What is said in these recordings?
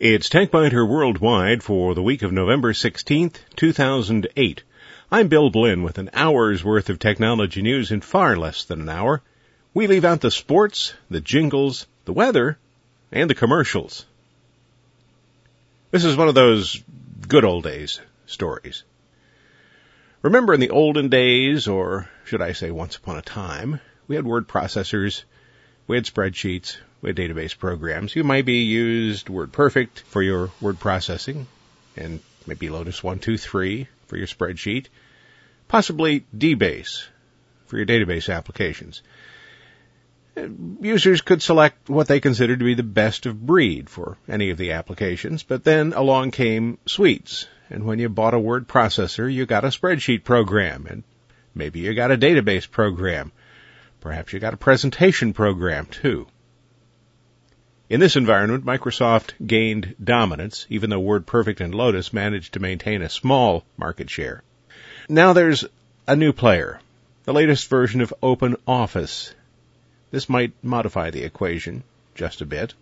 It's TechByter Worldwide for the week of November 16th, 2008. I'm Bill Blinn with an hour's worth of technology news in far less than an hour. We leave out the sports, the jingles, the weather, and the commercials. This is one of those good old days stories. Remember in the olden days, or should I say once upon a time, we had word processors, we had spreadsheets, had database programs. You might be used WordPerfect for your word processing, and maybe Lotus 123 for your spreadsheet, possibly DBase for your database applications. Uh, users could select what they considered to be the best of breed for any of the applications, but then along came suites, and when you bought a word processor, you got a spreadsheet program, and maybe you got a database program. Perhaps you got a presentation program too. In this environment, Microsoft gained dominance, even though WordPerfect and Lotus managed to maintain a small market share. Now there's a new player, the latest version of OpenOffice. This might modify the equation just a bit.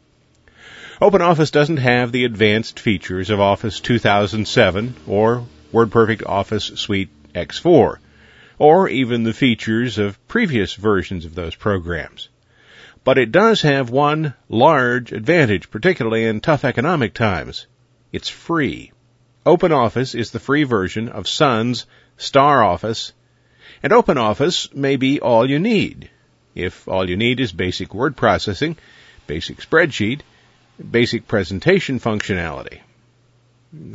OpenOffice doesn't have the advanced features of Office 2007 or WordPerfect Office Suite X4, or even the features of previous versions of those programs. But it does have one large advantage, particularly in tough economic times. It's free. OpenOffice is the free version of Sun's StarOffice, and OpenOffice may be all you need. If all you need is basic word processing, basic spreadsheet, basic presentation functionality.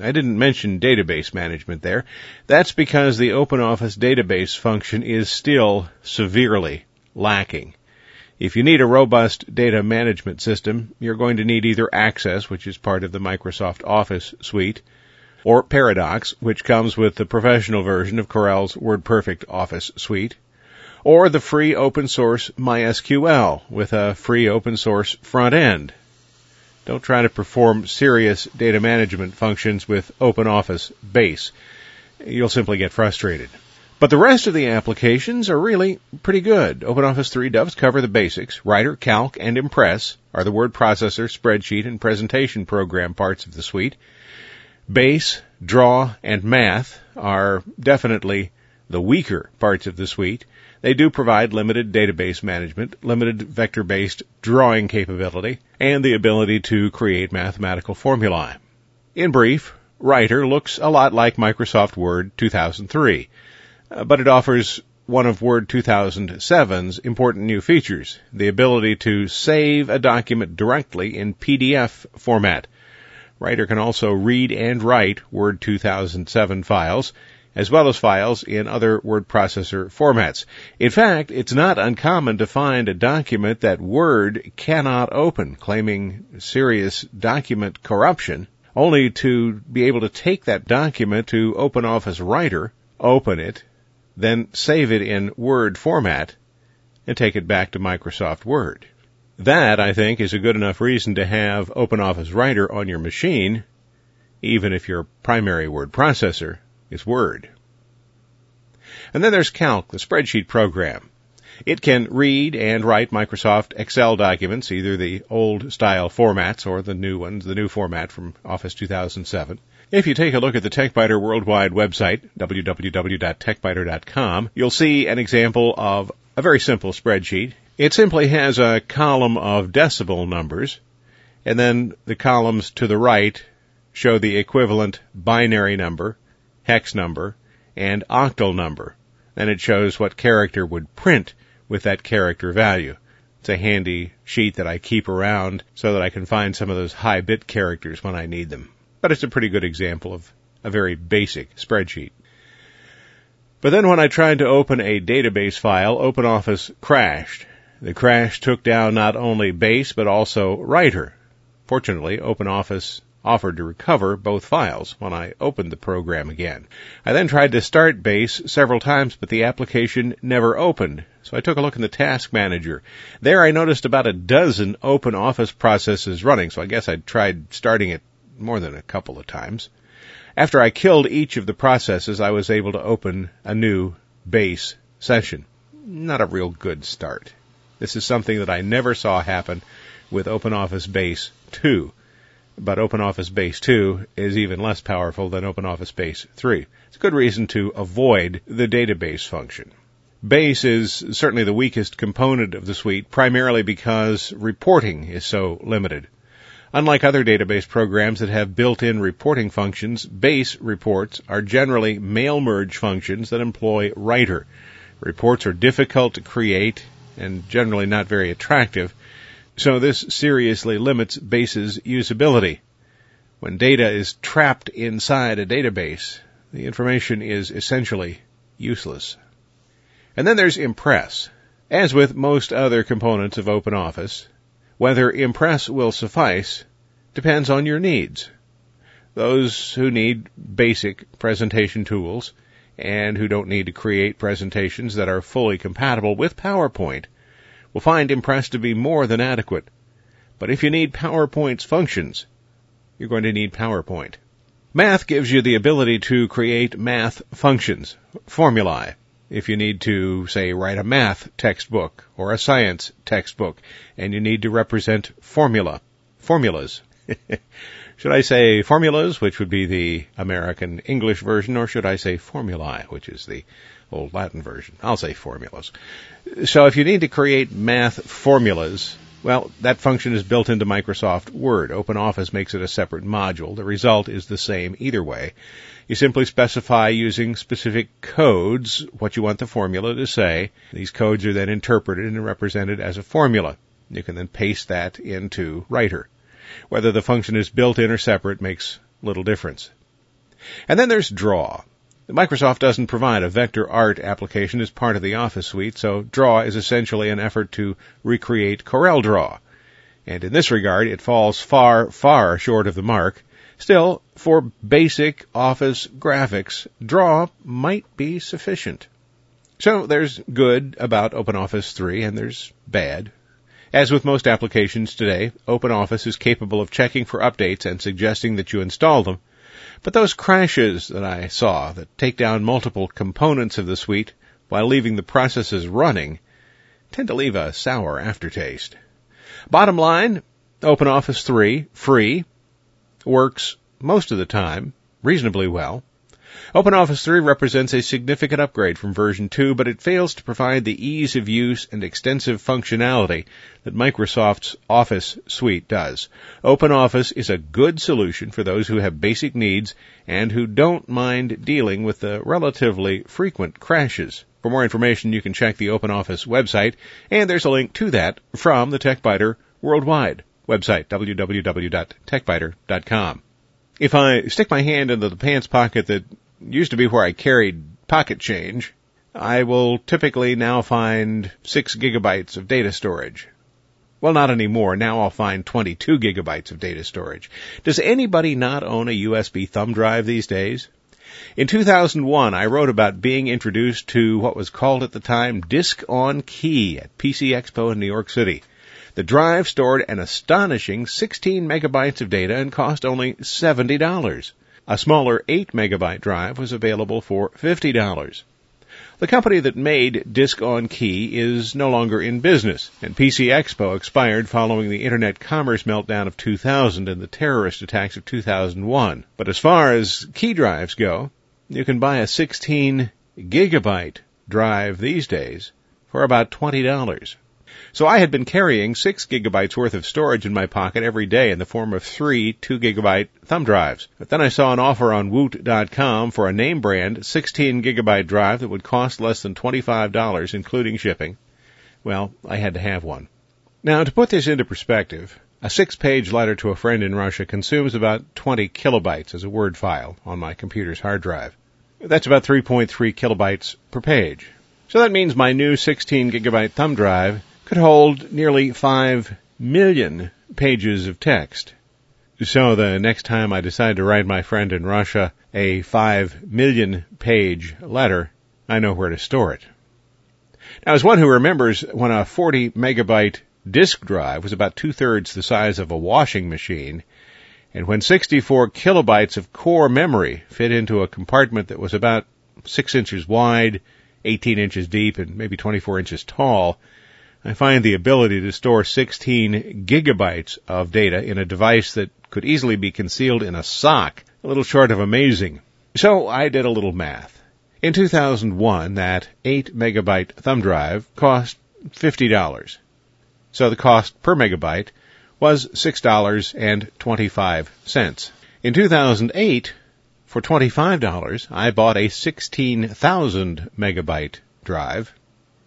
I didn't mention database management there. That's because the OpenOffice database function is still severely lacking. If you need a robust data management system, you're going to need either Access, which is part of the Microsoft Office suite, or Paradox, which comes with the professional version of Corel's WordPerfect Office suite, or the free open source MySQL with a free open source front end. Don't try to perform serious data management functions with OpenOffice Base. You'll simply get frustrated. But the rest of the applications are really pretty good. OpenOffice 3 does cover the basics. Writer, Calc, and Impress are the word processor, spreadsheet, and presentation program parts of the suite. Base, Draw, and Math are definitely the weaker parts of the suite. They do provide limited database management, limited vector-based drawing capability, and the ability to create mathematical formulae. In brief, Writer looks a lot like Microsoft Word 2003. Uh, but it offers one of Word 2007's important new features, the ability to save a document directly in PDF format. Writer can also read and write Word 2007 files, as well as files in other word processor formats. In fact, it's not uncommon to find a document that Word cannot open, claiming serious document corruption, only to be able to take that document to OpenOffice Writer, open it, then save it in Word format and take it back to Microsoft Word. That, I think, is a good enough reason to have OpenOffice Writer on your machine, even if your primary word processor is Word. And then there's Calc, the spreadsheet program. It can read and write Microsoft Excel documents, either the old style formats or the new ones, the new format from Office 2007. If you take a look at the TechByter Worldwide website, www.techbyter.com, you'll see an example of a very simple spreadsheet. It simply has a column of decimal numbers, and then the columns to the right show the equivalent binary number, hex number, and octal number. Then it shows what character would print with that character value. It's a handy sheet that I keep around so that I can find some of those high bit characters when I need them but it's a pretty good example of a very basic spreadsheet. But then when I tried to open a database file, OpenOffice crashed. The crash took down not only Base, but also Writer. Fortunately, OpenOffice offered to recover both files when I opened the program again. I then tried to start Base several times, but the application never opened. So I took a look in the task manager. There I noticed about a dozen OpenOffice processes running, so I guess I tried starting it more than a couple of times. After I killed each of the processes, I was able to open a new base session. Not a real good start. This is something that I never saw happen with OpenOffice Base 2. but OpenOffice Base 2 is even less powerful than OpenOffice Base 3. It's a good reason to avoid the database function. Base is certainly the weakest component of the suite, primarily because reporting is so limited. Unlike other database programs that have built-in reporting functions, base reports are generally mail merge functions that employ writer. Reports are difficult to create and generally not very attractive, so this seriously limits base's usability. When data is trapped inside a database, the information is essentially useless. And then there's Impress. As with most other components of OpenOffice, whether Impress will suffice depends on your needs. Those who need basic presentation tools and who don't need to create presentations that are fully compatible with PowerPoint will find Impress to be more than adequate. But if you need PowerPoint's functions, you're going to need PowerPoint. Math gives you the ability to create math functions, formulae, if you need to, say, write a math textbook or a science textbook, and you need to represent formula, formulas. should I say formulas, which would be the American English version, or should I say formulae, which is the old Latin version? I'll say formulas. So if you need to create math formulas, well, that function is built into Microsoft Word. OpenOffice makes it a separate module. The result is the same either way. You simply specify using specific codes what you want the formula to say. These codes are then interpreted and represented as a formula. You can then paste that into Writer. Whether the function is built in or separate makes little difference. And then there's Draw. Microsoft doesn't provide a vector art application as part of the Office suite, so Draw is essentially an effort to recreate CorelDRAW. And in this regard, it falls far, far short of the mark. Still, for basic Office graphics, Draw might be sufficient. So there's good about OpenOffice 3 and there's bad. As with most applications today, OpenOffice is capable of checking for updates and suggesting that you install them. But those crashes that I saw that take down multiple components of the suite while leaving the processes running tend to leave a sour aftertaste. Bottom line, OpenOffice 3, free, works most of the time reasonably well. OpenOffice 3 represents a significant upgrade from version 2, but it fails to provide the ease of use and extensive functionality that Microsoft's Office suite does. OpenOffice is a good solution for those who have basic needs and who don't mind dealing with the relatively frequent crashes. For more information, you can check the OpenOffice website, and there's a link to that from the TechByter Worldwide website, www.techbyter.com. If I stick my hand into the pants pocket that used to be where I carried pocket change, I will typically now find 6 gigabytes of data storage. Well, not anymore. Now I'll find 22 gigabytes of data storage. Does anybody not own a USB thumb drive these days? In 2001, I wrote about being introduced to what was called at the time Disk on Key at PC Expo in New York City. The drive stored an astonishing 16 megabytes of data and cost only $70. A smaller 8 megabyte drive was available for $50. The company that made Disk on Key is no longer in business, and PC Expo expired following the internet commerce meltdown of 2000 and the terrorist attacks of 2001. But as far as key drives go, you can buy a 16 gigabyte drive these days for about $20. So I had been carrying six gigabytes worth of storage in my pocket every day in the form of three two gigabyte thumb drives. But then I saw an offer on Woot.com for a name brand 16 gigabyte drive that would cost less than $25 including shipping. Well, I had to have one. Now to put this into perspective, a six page letter to a friend in Russia consumes about 20 kilobytes as a Word file on my computer's hard drive. That's about 3.3 kilobytes per page. So that means my new 16 gigabyte thumb drive could hold nearly 5 million pages of text. So the next time I decide to write my friend in Russia a 5 million page letter, I know where to store it. Now as one who remembers when a 40 megabyte disk drive was about two thirds the size of a washing machine, and when 64 kilobytes of core memory fit into a compartment that was about 6 inches wide, 18 inches deep, and maybe 24 inches tall, I find the ability to store 16 gigabytes of data in a device that could easily be concealed in a sock, a little short of amazing. So I did a little math. In 2001, that 8 megabyte thumb drive cost $50. So the cost per megabyte was $6.25. In 2008, for $25, I bought a 16,000 megabyte drive.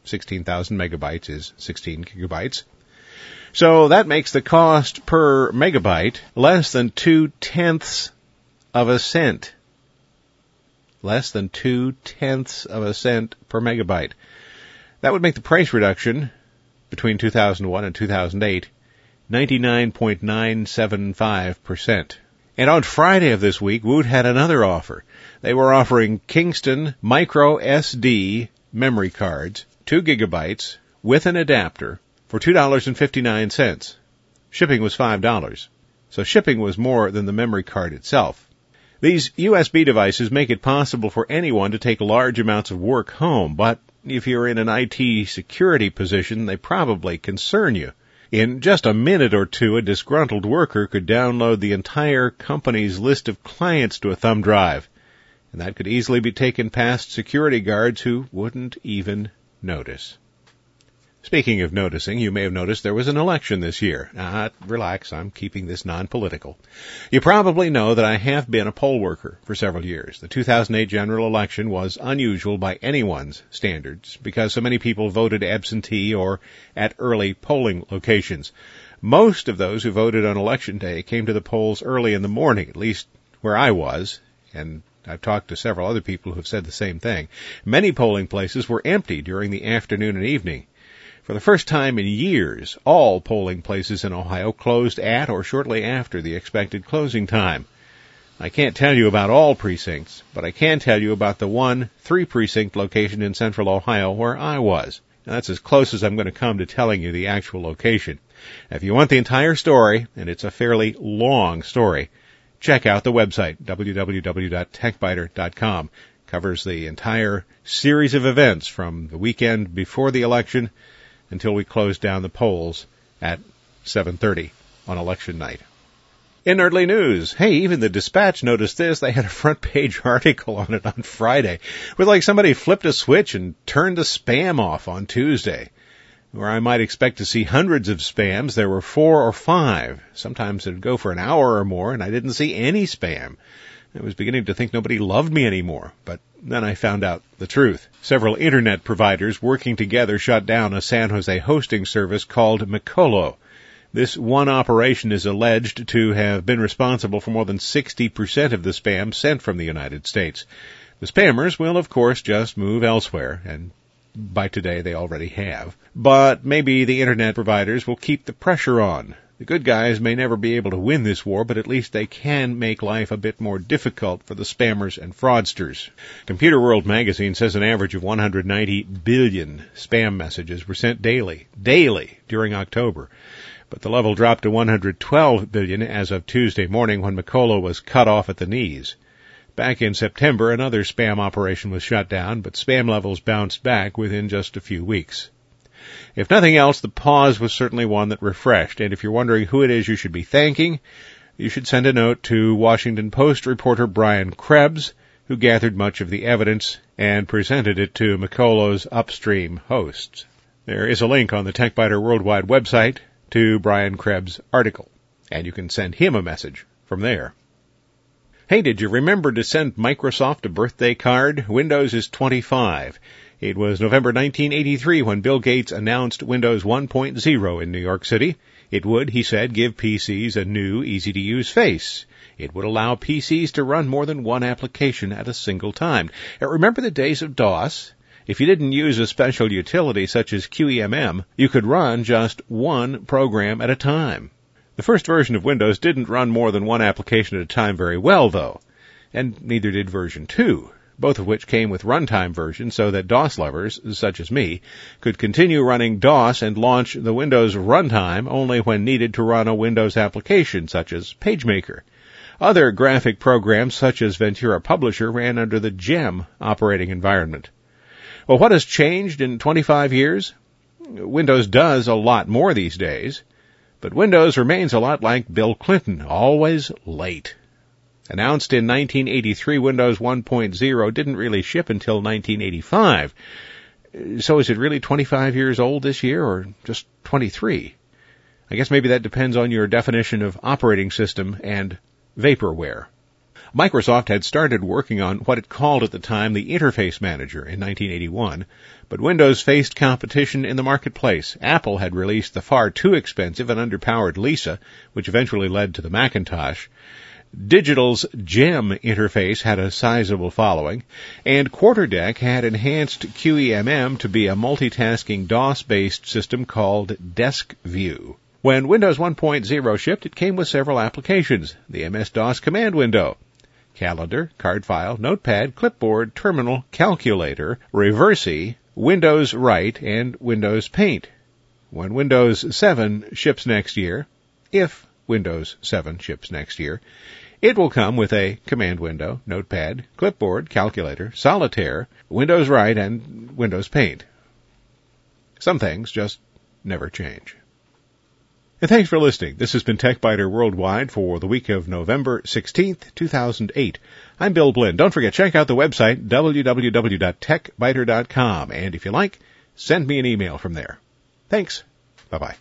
16,000 megabytes is 16 gigabytes. So that makes the cost per megabyte less than two tenths of a cent. Less than two tenths of a cent per megabyte. That would make the price reduction between 2001 and 2008 99.975%. And on Friday of this week, Woot had another offer. They were offering Kingston micro SD memory cards, 2 gigabytes, with an adapter, for $2.59. Shipping was $5. So shipping was more than the memory card itself. These USB devices make it possible for anyone to take large amounts of work home, but if you're in an IT security position, they probably concern you. In just a minute or two, a disgruntled worker could download the entire company's list of clients to a thumb drive, and that could easily be taken past security guards who wouldn't even notice. Speaking of noticing, you may have noticed there was an election this year. Ah, relax, I'm keeping this non-political. You probably know that I have been a poll worker for several years. The 2008 general election was unusual by anyone's standards because so many people voted absentee or at early polling locations. Most of those who voted on election day came to the polls early in the morning, at least where I was, and I've talked to several other people who have said the same thing. Many polling places were empty during the afternoon and evening. For the first time in years, all polling places in Ohio closed at or shortly after the expected closing time. I can't tell you about all precincts, but I can tell you about the one three precinct location in central Ohio where I was. Now, that's as close as I'm going to come to telling you the actual location. If you want the entire story, and it's a fairly long story, check out the website, www.techbyter.com. Covers the entire series of events from the weekend before the election until we close down the polls at 7:30 on election night. In early news, hey, even the Dispatch noticed this. They had a front page article on it on Friday, with like somebody flipped a switch and turned the spam off on Tuesday. Where I might expect to see hundreds of spams, there were four or five. Sometimes it'd go for an hour or more, and I didn't see any spam. I was beginning to think nobody loved me anymore, but then I found out the truth. Several internet providers working together shut down a San Jose hosting service called McColo. This one operation is alleged to have been responsible for more than 60% of the spam sent from the United States. The spammers will, of course, just move elsewhere, and by today they already have. But maybe the internet providers will keep the pressure on. The good guys may never be able to win this war, but at least they can make life a bit more difficult for the spammers and fraudsters. Computer World magazine says an average of 190 billion spam messages were sent daily, daily during October. But the level dropped to 112 billion as of Tuesday morning when McColo was cut off at the knees. Back in September, another spam operation was shut down, but spam levels bounced back within just a few weeks. If nothing else, the pause was certainly one that refreshed, and if you're wondering who it is you should be thanking, you should send a note to Washington Post reporter Brian Krebs, who gathered much of the evidence and presented it to McColo's upstream hosts. There is a link on the TechByter Worldwide website to Brian Krebs' article, and you can send him a message from there. Hey, did you remember to send Microsoft a birthday card? Windows is 25. It was November 1983 when Bill Gates announced Windows 1.0 in New York City. It would, he said, give PCs a new, easy-to-use face. It would allow PCs to run more than one application at a single time. Remember the days of DOS? If you didn't use a special utility such as QEMM, you could run just one program at a time. The first version of Windows didn't run more than one application at a time very well, though. And neither did version 2 both of which came with runtime versions so that DOS lovers, such as me, could continue running DOS and launch the Windows runtime only when needed to run a Windows application such as PageMaker. Other graphic programs such as Ventura Publisher ran under the GEM operating environment. Well, what has changed in 25 years? Windows does a lot more these days, But Windows remains a lot like Bill Clinton, always late. Announced in 1983, Windows 1.0 didn't really ship until 1985. So is it really 25 years old this year or just 23? I guess maybe that depends on your definition of operating system and vaporware. Microsoft had started working on what it called at the time the Interface Manager in 1981, but Windows faced competition in the marketplace. Apple had released the far too expensive and underpowered Lisa, which eventually led to the Macintosh. Digital's GEM interface had a sizable following, and Quarterdeck had enhanced QEMM to be a multitasking DOS-based system called DESQview. When Windows 1.0 shipped, it came with several applications. The MS-DOS command window, calendar, card file, notepad, clipboard, terminal, calculator, Reversi, Windows Write, and Windows Paint. When Windows 7 ships next year, if Windows 7 ships next year, it will come with a command window, notepad, clipboard, calculator, solitaire, Windows Write, and Windows Paint. Some things just never change. And thanks for listening. This has been TechByter Worldwide for the week of November 16th, 2008. I'm Bill Blinn. Don't forget, check out the website, www.techbyter.com. And if you like, send me an email from there. Thanks. Bye bye.